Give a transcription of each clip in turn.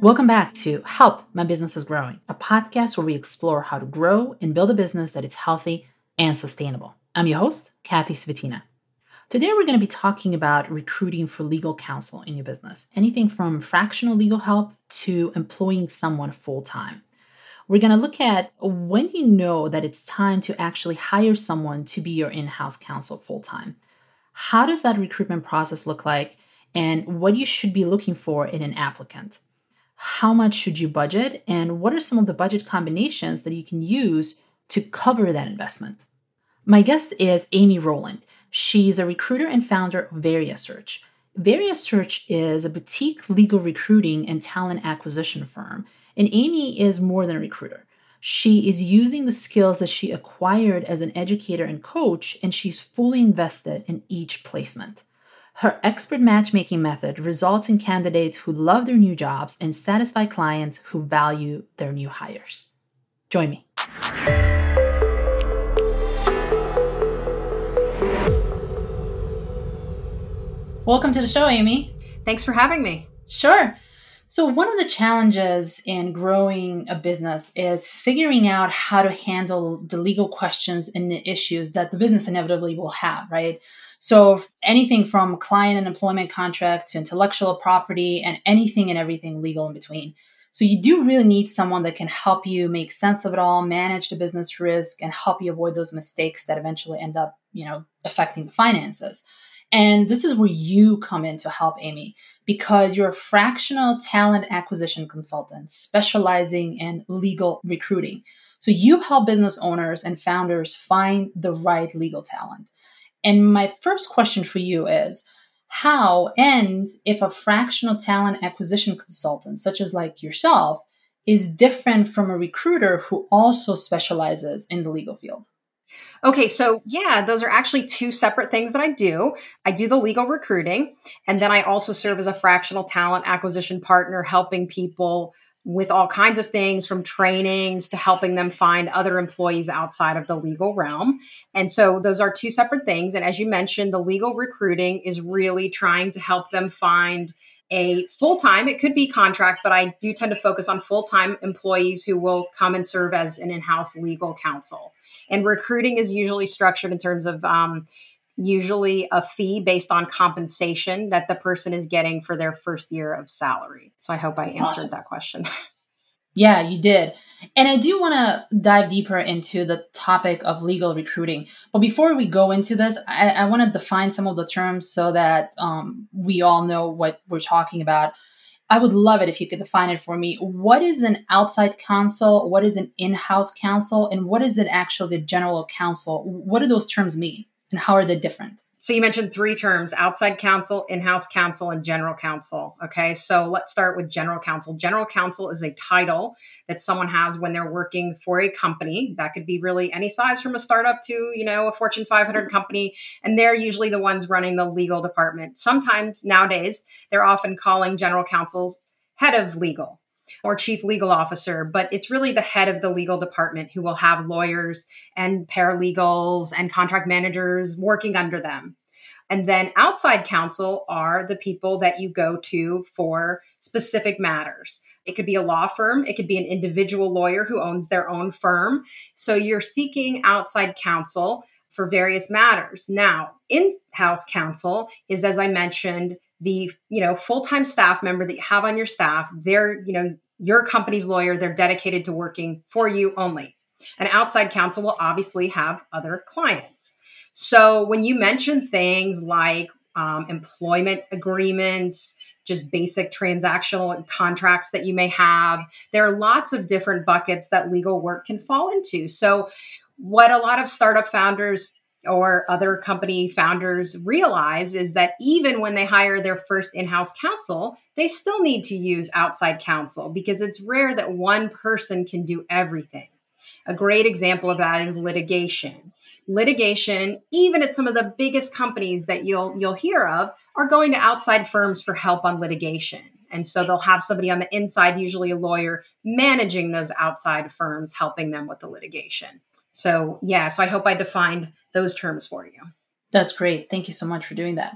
Welcome back to Help My Business is Growing, a podcast where we explore how to grow and build a business that is healthy and sustainable. I'm your host, Kathy Svitina. Today, we're going to be talking about recruiting for legal counsel in your business anything from fractional legal help to employing someone full time. We're going to look at when you know that it's time to actually hire someone to be your in house counsel full time. How does that recruitment process look like, and what you should be looking for in an applicant? How much should you budget and what are some of the budget combinations that you can use to cover that investment. My guest is Amy Rowland. She's a recruiter and founder of Varia Search. Varia Search is a boutique legal recruiting and talent acquisition firm, and Amy is more than a recruiter. She is using the skills that she acquired as an educator and coach, and she's fully invested in each placement. Her expert matchmaking method results in candidates who love their new jobs and satisfy clients who value their new hires. Join me. Welcome to the show, Amy. Thanks for having me. Sure. So, one of the challenges in growing a business is figuring out how to handle the legal questions and the issues that the business inevitably will have, right? So anything from client and employment contract to intellectual property and anything and everything legal in between. So you do really need someone that can help you make sense of it all, manage the business risk, and help you avoid those mistakes that eventually end up, you know, affecting the finances. And this is where you come in to help Amy because you're a fractional talent acquisition consultant specializing in legal recruiting. So you help business owners and founders find the right legal talent. And my first question for you is how and if a fractional talent acquisition consultant, such as like yourself, is different from a recruiter who also specializes in the legal field? Okay, so yeah, those are actually two separate things that I do. I do the legal recruiting, and then I also serve as a fractional talent acquisition partner, helping people with all kinds of things from trainings to helping them find other employees outside of the legal realm. And so those are two separate things. And as you mentioned, the legal recruiting is really trying to help them find a full time, it could be contract, but I do tend to focus on full time employees who will come and serve as an in house legal counsel. And recruiting is usually structured in terms of um, usually a fee based on compensation that the person is getting for their first year of salary. So I hope I answered awesome. that question. Yeah, you did. And I do want to dive deeper into the topic of legal recruiting. But before we go into this, I, I want to define some of the terms so that um, we all know what we're talking about. I would love it if you could define it for me. What is an outside counsel? What is an in house counsel? And what is it actually the general counsel? What do those terms mean? And how are they different? So you mentioned three terms outside counsel, in house counsel, and general counsel. Okay, so let's start with general counsel. General counsel is a title that someone has when they're working for a company. That could be really any size from a startup to, you know, a Fortune 500 company. And they're usually the ones running the legal department. Sometimes nowadays, they're often calling general counsels head of legal or chief legal officer, but it's really the head of the legal department who will have lawyers and paralegals and contract managers working under them. And then outside counsel are the people that you go to for specific matters. It could be a law firm, it could be an individual lawyer who owns their own firm. So you're seeking outside counsel for various matters. Now, in-house counsel is as I mentioned the you know full-time staff member that you have on your staff they're you know your company's lawyer they're dedicated to working for you only. An outside counsel will obviously have other clients. So when you mention things like um, employment agreements just basic transactional contracts that you may have there are lots of different buckets that legal work can fall into. So what a lot of startup founders or other company founders realize is that even when they hire their first in house counsel, they still need to use outside counsel because it's rare that one person can do everything. A great example of that is litigation. Litigation, even at some of the biggest companies that you'll you'll hear of, are going to outside firms for help on litigation. And so they'll have somebody on the inside, usually a lawyer, managing those outside firms, helping them with the litigation. So, yeah, so I hope I defined those terms for you. That's great. Thank you so much for doing that.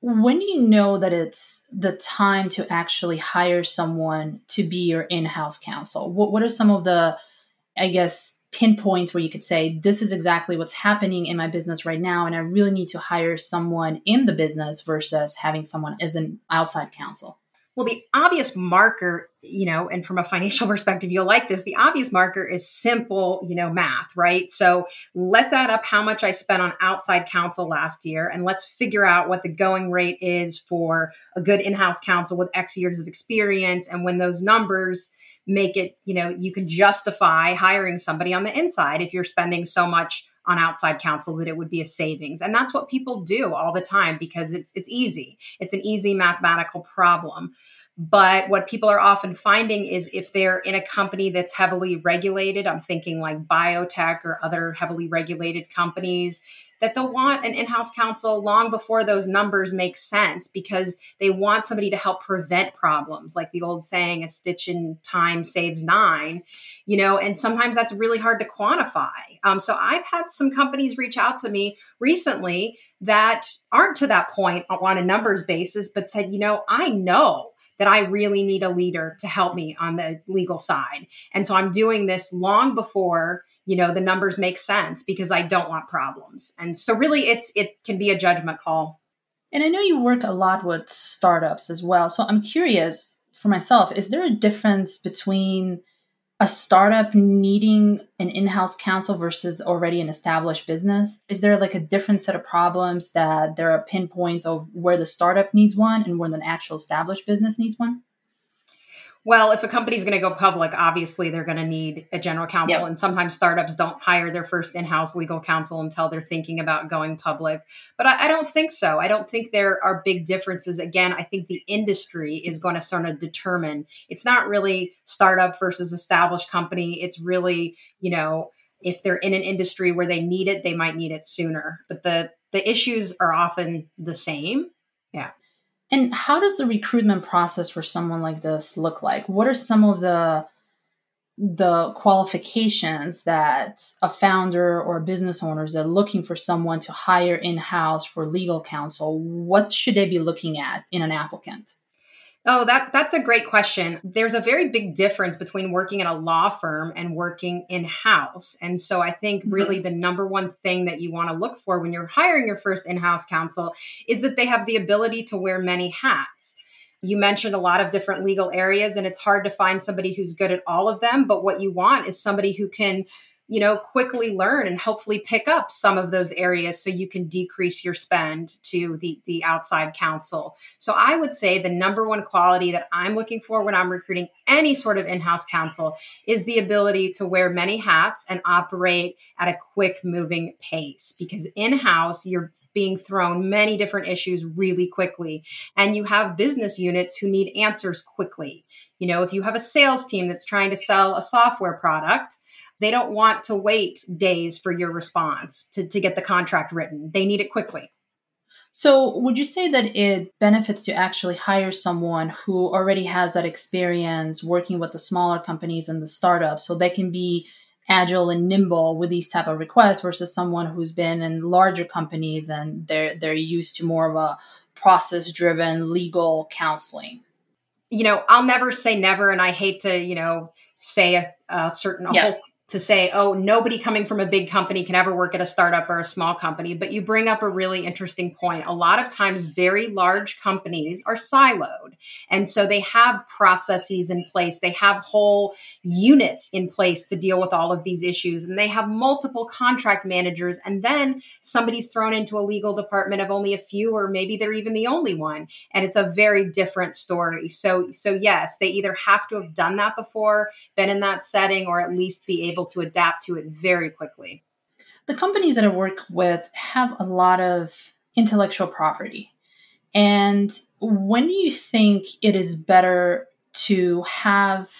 when do you know that it's the time to actually hire someone to be your in-house counsel what, what are some of the i guess pinpoints where you could say this is exactly what's happening in my business right now and i really need to hire someone in the business versus having someone as an outside counsel well, the obvious marker, you know, and from a financial perspective, you'll like this. The obvious marker is simple, you know, math, right? So let's add up how much I spent on outside counsel last year and let's figure out what the going rate is for a good in house counsel with X years of experience. And when those numbers make it, you know, you can justify hiring somebody on the inside if you're spending so much on outside counsel that it would be a savings. And that's what people do all the time because it's it's easy. It's an easy mathematical problem. But what people are often finding is if they're in a company that's heavily regulated i'm thinking like biotech or other heavily regulated companies that they'll want an in-house counsel long before those numbers make sense because they want somebody to help prevent problems like the old saying a stitch in time saves nine you know and sometimes that's really hard to quantify um, so i've had some companies reach out to me recently that aren't to that point on a numbers basis but said you know i know that I really need a leader to help me on the legal side. And so I'm doing this long before you know the numbers make sense because i don't want problems. And so really it's it can be a judgment call. And i know you work a lot with startups as well. So i'm curious for myself is there a difference between a startup needing an in-house counsel versus already an established business? Is there like a different set of problems that there are pinpoint of where the startup needs one and where the actual established business needs one well, if a company's going to go public, obviously they're going to need a general counsel. Yep. And sometimes startups don't hire their first in house legal counsel until they're thinking about going public. But I, I, don't think so. I don't think there are big differences. Again, I think the industry is going to sort of determine it's not really startup versus established company. It's really, you know, if they're in an industry where they need it, they might need it sooner. But the the issues are often the same. Yeah. And how does the recruitment process for someone like this look like? What are some of the the qualifications that a founder or business owners that are looking for someone to hire in-house for legal counsel what should they be looking at in an applicant Oh, that that's a great question. There's a very big difference between working in a law firm and working in-house. And so I think mm-hmm. really the number one thing that you want to look for when you're hiring your first in-house counsel is that they have the ability to wear many hats. You mentioned a lot of different legal areas and it's hard to find somebody who's good at all of them, but what you want is somebody who can you know, quickly learn and hopefully pick up some of those areas so you can decrease your spend to the the outside counsel. So I would say the number one quality that I'm looking for when I'm recruiting any sort of in-house counsel is the ability to wear many hats and operate at a quick moving pace because in-house you're being thrown many different issues really quickly and you have business units who need answers quickly. You know, if you have a sales team that's trying to sell a software product, they don't want to wait days for your response to, to get the contract written. They need it quickly. So, would you say that it benefits to actually hire someone who already has that experience working with the smaller companies and the startups so they can be agile and nimble with these type of requests versus someone who's been in larger companies and they're they're used to more of a process driven legal counseling? You know, I'll never say never and I hate to, you know, say a, a certain yeah. whole to say, oh, nobody coming from a big company can ever work at a startup or a small company. But you bring up a really interesting point. A lot of times, very large companies are siloed. And so they have processes in place, they have whole units in place to deal with all of these issues. And they have multiple contract managers. And then somebody's thrown into a legal department of only a few, or maybe they're even the only one. And it's a very different story. So, so yes, they either have to have done that before, been in that setting, or at least be able able to adapt to it very quickly. The companies that I work with have a lot of intellectual property. And when do you think it is better to have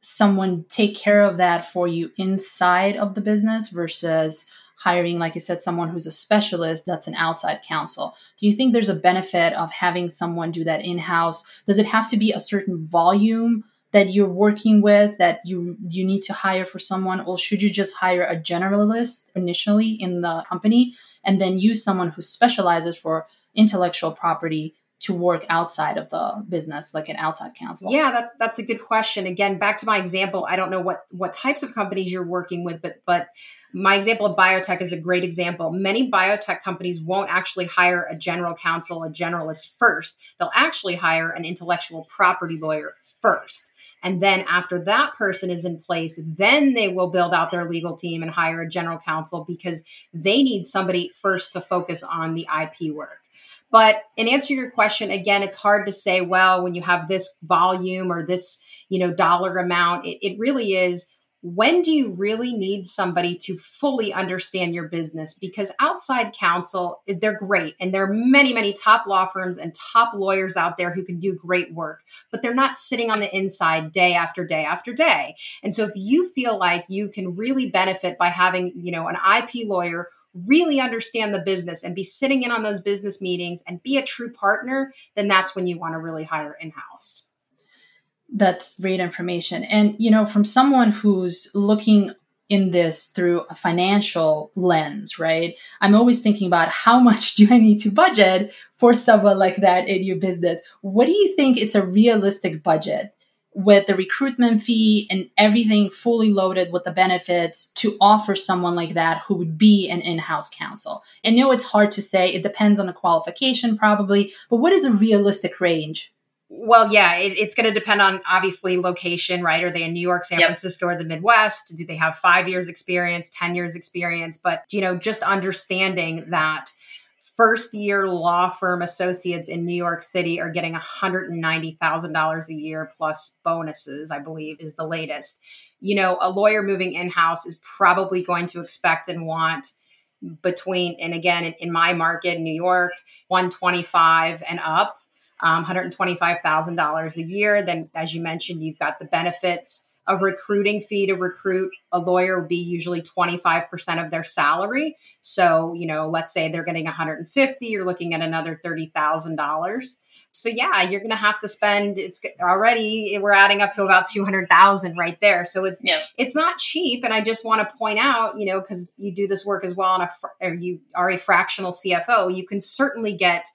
someone take care of that for you inside of the business versus hiring, like you said, someone who's a specialist that's an outside counsel? Do you think there's a benefit of having someone do that in house? Does it have to be a certain volume that you're working with that you you need to hire for someone or should you just hire a generalist initially in the company and then use someone who specializes for intellectual property to work outside of the business like an outside counsel? Yeah that, that's a good question. Again back to my example i don't know what what types of companies you're working with but but my example of biotech is a great example. Many biotech companies won't actually hire a general counsel a generalist first. They'll actually hire an intellectual property lawyer first and then after that person is in place, then they will build out their legal team and hire a general counsel because they need somebody first to focus on the IP work. But in answer to your question, again, it's hard to say, well, when you have this volume or this, you know, dollar amount, it, it really is when do you really need somebody to fully understand your business? Because outside counsel, they're great. And there are many, many top law firms and top lawyers out there who can do great work, but they're not sitting on the inside day after day after day. And so if you feel like you can really benefit by having, you know, an IP lawyer really understand the business and be sitting in on those business meetings and be a true partner, then that's when you want to really hire in house. That's great information. And, you know, from someone who's looking in this through a financial lens, right? I'm always thinking about how much do I need to budget for someone like that in your business? What do you think it's a realistic budget with the recruitment fee and everything fully loaded with the benefits to offer someone like that who would be an in-house counsel? And know it's hard to say, it depends on the qualification probably, but what is a realistic range? Well, yeah, it, it's going to depend on obviously location, right? Are they in New York, San yep. Francisco, or the Midwest? Do they have five years experience, 10 years experience? But, you know, just understanding that first year law firm associates in New York City are getting $190,000 a year plus bonuses, I believe is the latest. You know, a lawyer moving in house is probably going to expect and want between, and again, in, in my market, New York, 125 and up um, $125,000 a year. Then, as you mentioned, you've got the benefits. A recruiting fee to recruit a lawyer would be usually 25% of their salary. So, you know, let's say they're getting 150, you're looking at another $30,000. So yeah, you're going to have to spend it's already we're adding up to about 200,000 right there. So it's yeah. it's not cheap and I just want to point out, you know, cuz you do this work as well on a or you are a fractional CFO, you can certainly get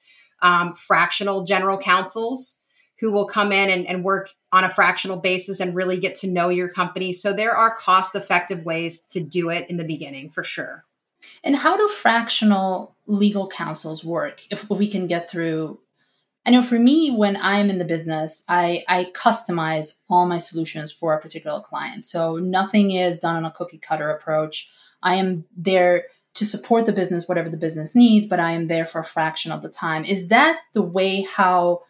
um, fractional general counsels who will come in and, and work on a fractional basis and really get to know your company. So there are cost effective ways to do it in the beginning for sure. And how do fractional legal counsels work if we can get through? I know for me, when I'm in the business, I, I customize all my solutions for a particular client. So nothing is done on a cookie cutter approach. I am there to support the business, whatever the business needs, but I am there for a fraction of the time. Is that the way how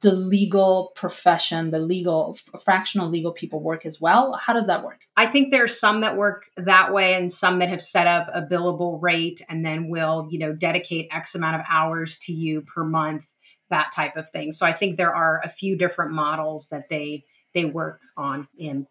the legal profession, the legal fractional legal people work as well? How does that work? I think there are some that work that way and some that have set up a billable rate and then will, you know, dedicate X amount of hours to you per month, that type of thing. So I think there are a few different models that they they work on in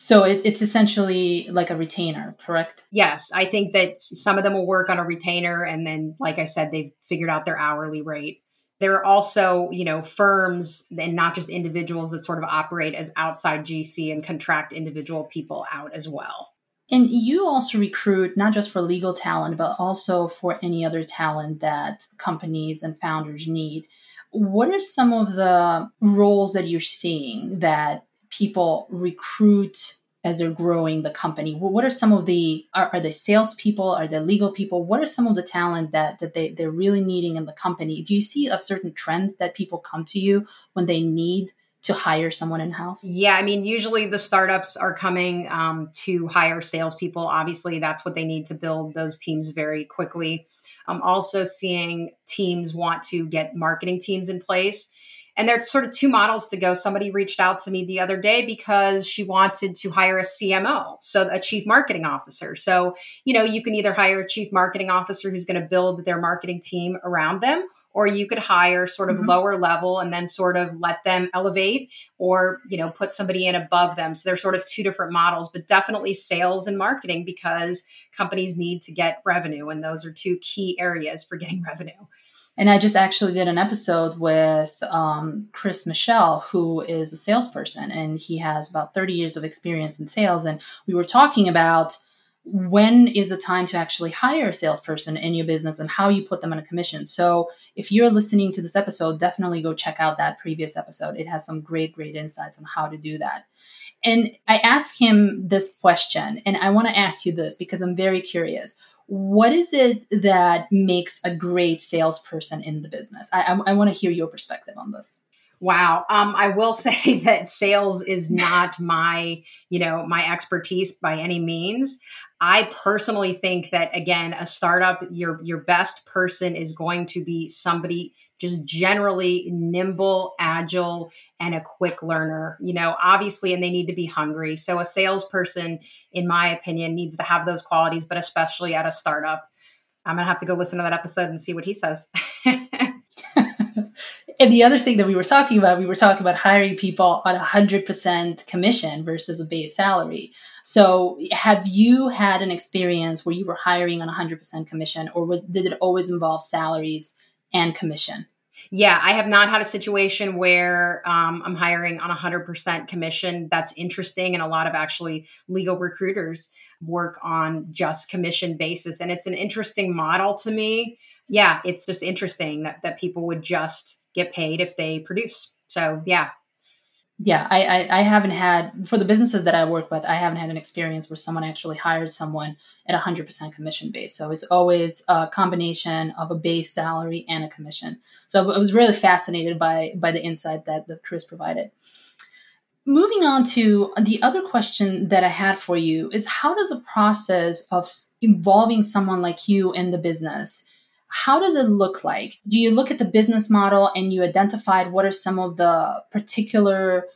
so it, it's essentially like a retainer, correct? Yes, I think that some of them will work on a retainer, and then, like I said, they've figured out their hourly rate. There are also, you know, firms and not just individuals that sort of operate as outside GC and contract individual people out as well. And you also recruit not just for legal talent, but also for any other talent that companies and founders need. What are some of the roles that you're seeing that people recruit as they're growing the company? What are some of the are, are they salespeople? Are they legal people? What are some of the talent that that they they're really needing in the company? Do you see a certain trend that people come to you when they need to hire someone in house? Yeah, I mean, usually the startups are coming um, to hire salespeople. Obviously, that's what they need to build those teams very quickly. I'm also seeing teams want to get marketing teams in place and there's sort of two models to go. Somebody reached out to me the other day because she wanted to hire a CMO, so a chief marketing officer. So, you know, you can either hire a chief marketing officer who's going to build their marketing team around them, or you could hire sort of mm-hmm. lower level and then sort of let them elevate or, you know, put somebody in above them. So there's sort of two different models, but definitely sales and marketing because companies need to get revenue. And those are two key areas for getting revenue. And I just actually did an episode with um, Chris Michelle, who is a salesperson, and he has about 30 years of experience in sales. And we were talking about when is the time to actually hire a salesperson in your business and how you put them on a commission. So if you're listening to this episode, definitely go check out that previous episode. It has some great, great insights on how to do that. And I asked him this question, and I want to ask you this because I'm very curious. What is it that makes a great salesperson in the business? I, I, I want to hear your perspective on this. Wow. Um, I will say that sales is not my, you know, my expertise by any means. I personally think that again, a startup, your your best person is going to be somebody just generally nimble, agile, and a quick learner. You know, obviously, and they need to be hungry. So a salesperson, in my opinion, needs to have those qualities, but especially at a startup. I'm gonna have to go listen to that episode and see what he says. and the other thing that we were talking about, we were talking about hiring people on hundred percent commission versus a base salary. So, have you had an experience where you were hiring on hundred percent commission, or did it always involve salaries and commission? Yeah, I have not had a situation where um, I'm hiring on 100% commission. That's interesting. And a lot of actually legal recruiters work on just commission basis. And it's an interesting model to me. Yeah, it's just interesting that, that people would just get paid if they produce. So yeah. Yeah, I, I, I haven't had for the businesses that I work with, I haven't had an experience where someone actually hired someone at a hundred percent commission base. So it's always a combination of a base salary and a commission. So I was really fascinated by by the insight that, that Chris provided. Moving on to the other question that I had for you is how does the process of involving someone like you in the business how does it look like? Do you look at the business model and you identified what are some of the particular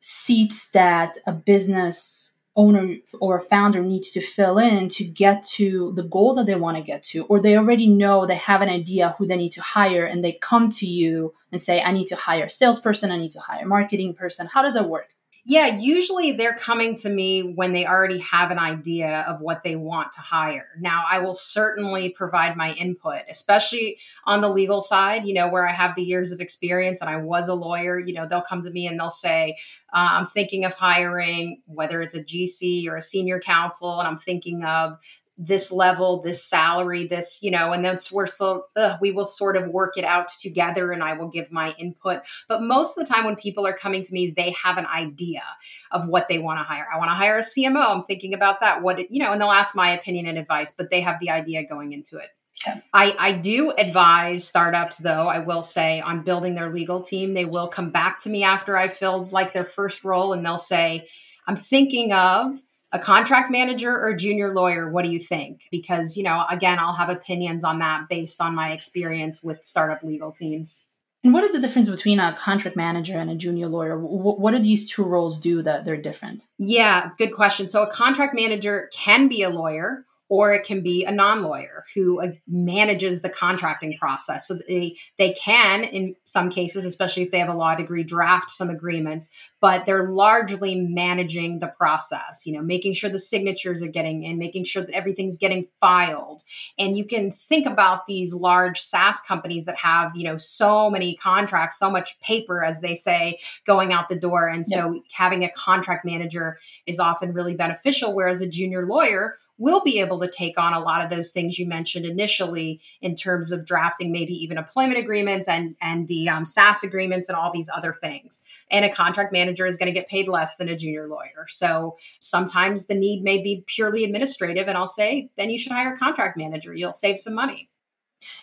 seats that a business owner or founder needs to fill in to get to the goal that they want to get to? Or they already know they have an idea who they need to hire and they come to you and say i need to hire a salesperson i need to hire a marketing person. How does that work yeah, usually they're coming to me when they already have an idea of what they want to hire. Now, I will certainly provide my input, especially on the legal side, you know, where I have the years of experience and I was a lawyer. You know, they'll come to me and they'll say, uh, I'm thinking of hiring, whether it's a GC or a senior counsel, and I'm thinking of this level, this salary, this, you know, and then we're so uh, we will sort of work it out together and I will give my input. But most of the time when people are coming to me, they have an idea of what they want to hire. I want to hire a CMO. I'm thinking about that. What, you know, and they'll ask my opinion and advice, but they have the idea going into it. Yeah. I, I do advise startups, though, I will say, on building their legal team. They will come back to me after I filled like their first role and they'll say, I'm thinking of a contract manager or a junior lawyer what do you think? Because you know again i'll have opinions on that based on my experience with startup legal teams. And what is the difference between a contract manager and a junior lawyer? What do these two roles do that they're different? Yeah good question. So a contract manager can be a lawyer or it can be a non-lawyer who uh, manages the contracting process. So they they can in some cases especially if they have a law degree draft some agreements but they're largely managing the process you know making sure the signatures are getting in making sure that everything's getting filed. And you can think about these large SaaS companies that have you know so many contracts so much paper as they say going out the door. And so having a contract manager is often really beneficial whereas a junior lawyer will be able to take on a lot of those things you mentioned initially in terms of drafting maybe even employment agreements and and the um, SaaS agreements and all these other things. And a contract manager is going to get paid less than a junior lawyer. So sometimes the need may be purely administrative, and I'll say then you should hire a contract manager. You'll save some money.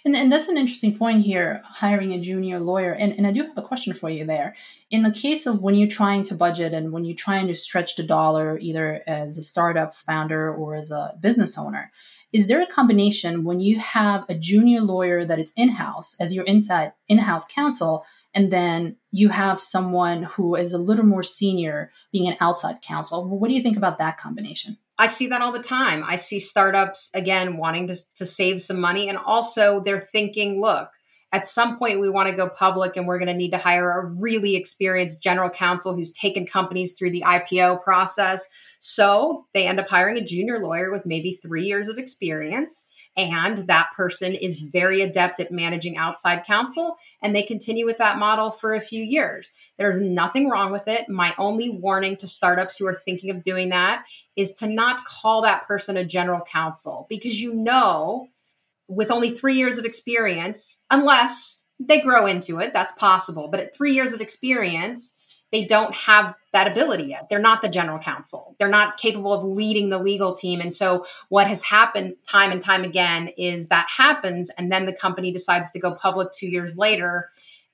And, and that's an interesting point here, hiring a junior lawyer. And, and I do have a question for you there. In the case of when you're trying to budget and when you're trying to stretch the dollar, either as a startup founder or as a business owner, is there a combination when you have a junior lawyer that is in-house as your inside in-house counsel and then you have someone who is a little more senior being an outside counsel what do you think about that combination I see that all the time. I see startups again wanting to, to save some money and also they're thinking, look, at some point we want to go public and we're going to need to hire a really experienced general counsel who's taken companies through the IPO process. So they end up hiring a junior lawyer with maybe three years of experience and that person is very adept at managing outside counsel and they continue with that model for a few years. There's nothing wrong with it. My only warning to startups who are thinking of doing that is to not call that person a general counsel because you know with only 3 years of experience unless they grow into it, that's possible, but at 3 years of experience, they don't have that ability yet. They're not the general counsel. They're not capable of leading the legal team. And so, what has happened time and time again is that happens, and then the company decides to go public two years later.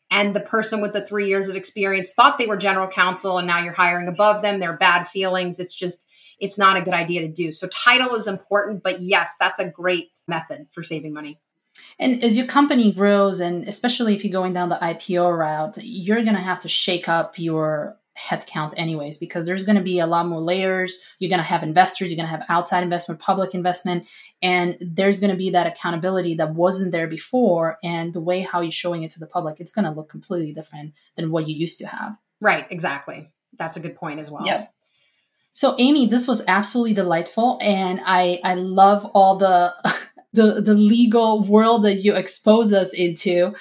And the person with the three years of experience thought they were general counsel, and now you're hiring above them. They're bad feelings. It's just, it's not a good idea to do. So, title is important, but yes, that's a great method for saving money. And as your company grows, and especially if you're going down the IPO route, you're going to have to shake up your headcount anyways, because there's going to be a lot more layers. You're going to have investors, you're going to have outside investment, public investment, and there's going to be that accountability that wasn't there before. And the way how you're showing it to the public, it's going to look completely different than what you used to have. Right, exactly. That's a good point as well. Yep. So Amy, this was absolutely delightful, and I I love all the the the legal world that you expose us into.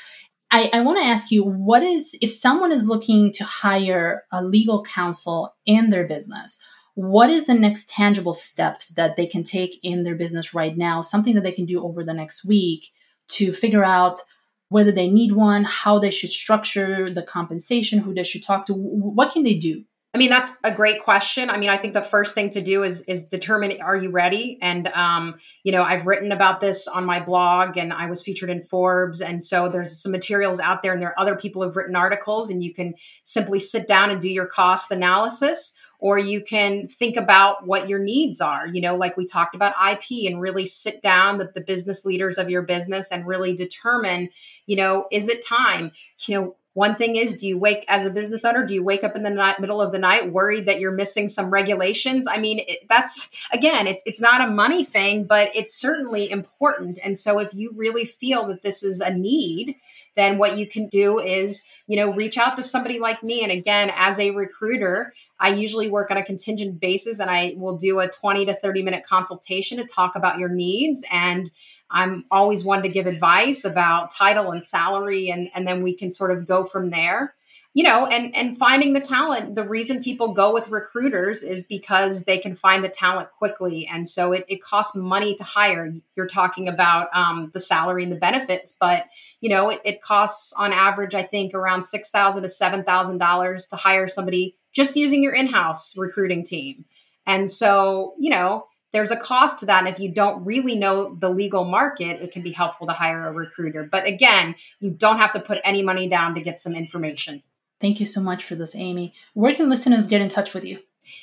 I, I want to ask you what is if someone is looking to hire a legal counsel in their business, what is the next tangible steps that they can take in their business right now, something that they can do over the next week to figure out whether they need one, how they should structure the compensation, who they should talk to, what can they do? I mean, that's a great question. I mean, I think the first thing to do is is determine are you ready? And um, you know, I've written about this on my blog, and I was featured in Forbes, and so there's some materials out there, and there are other people who've written articles, and you can simply sit down and do your cost analysis, or you can think about what your needs are. You know, like we talked about IP, and really sit down with the business leaders of your business and really determine, you know, is it time? You know one thing is, do you wake as a business owner? Do you wake up in the night, middle of the night worried that you're missing some regulations? I mean, it, that's again, it's it's not a money thing, but it's certainly important. And so, if you really feel that this is a need, then what you can do is, you know, reach out to somebody like me. And again, as a recruiter, I usually work on a contingent basis, and I will do a 20 to 30 minute consultation to talk about your needs and I'm always one to give advice about title and salary, and, and then we can sort of go from there. You know, and and finding the talent. The reason people go with recruiters is because they can find the talent quickly, and so it, it costs money to hire. You're talking about um, the salary and the benefits, but you know, it, it costs on average, I think, around six thousand to seven thousand dollars to hire somebody just using your in-house recruiting team. And so, you know, there's a cost to that. And if you don't really know the legal market, it can be helpful to hire a recruiter. But again, you don't have to put any money down to get some information. Thank you so much for this, Amy. Where can listeners get in touch with you?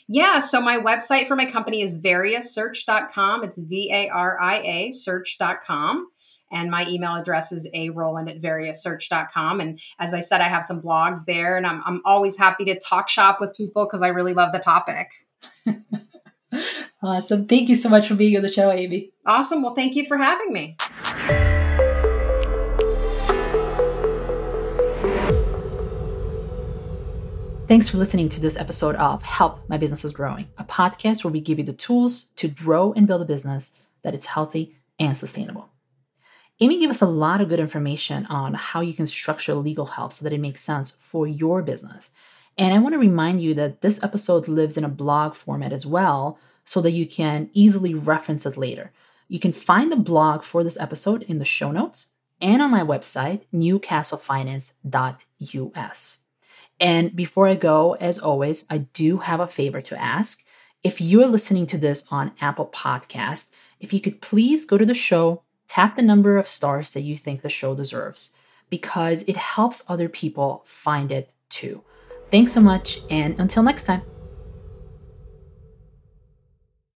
Yeah, so my website for my company is variasearch.com. It's V A R I A search.com. And my email address is a rowland at variasearch.com. And as I said, I have some blogs there, and I'm, I'm always happy to talk shop with people because I really love the topic. Awesome. Thank you so much for being on the show, Amy. Awesome. Well, thank you for having me. Thanks for listening to this episode of Help My Business is Growing, a podcast where we give you the tools to grow and build a business that is healthy and sustainable. Amy gave us a lot of good information on how you can structure legal help so that it makes sense for your business. And I want to remind you that this episode lives in a blog format as well, so that you can easily reference it later. You can find the blog for this episode in the show notes and on my website, newcastlefinance.us. And before I go, as always, I do have a favor to ask. If you're listening to this on Apple Podcast, if you could please go to the show, tap the number of stars that you think the show deserves, because it helps other people find it too. Thanks so much, and until next time.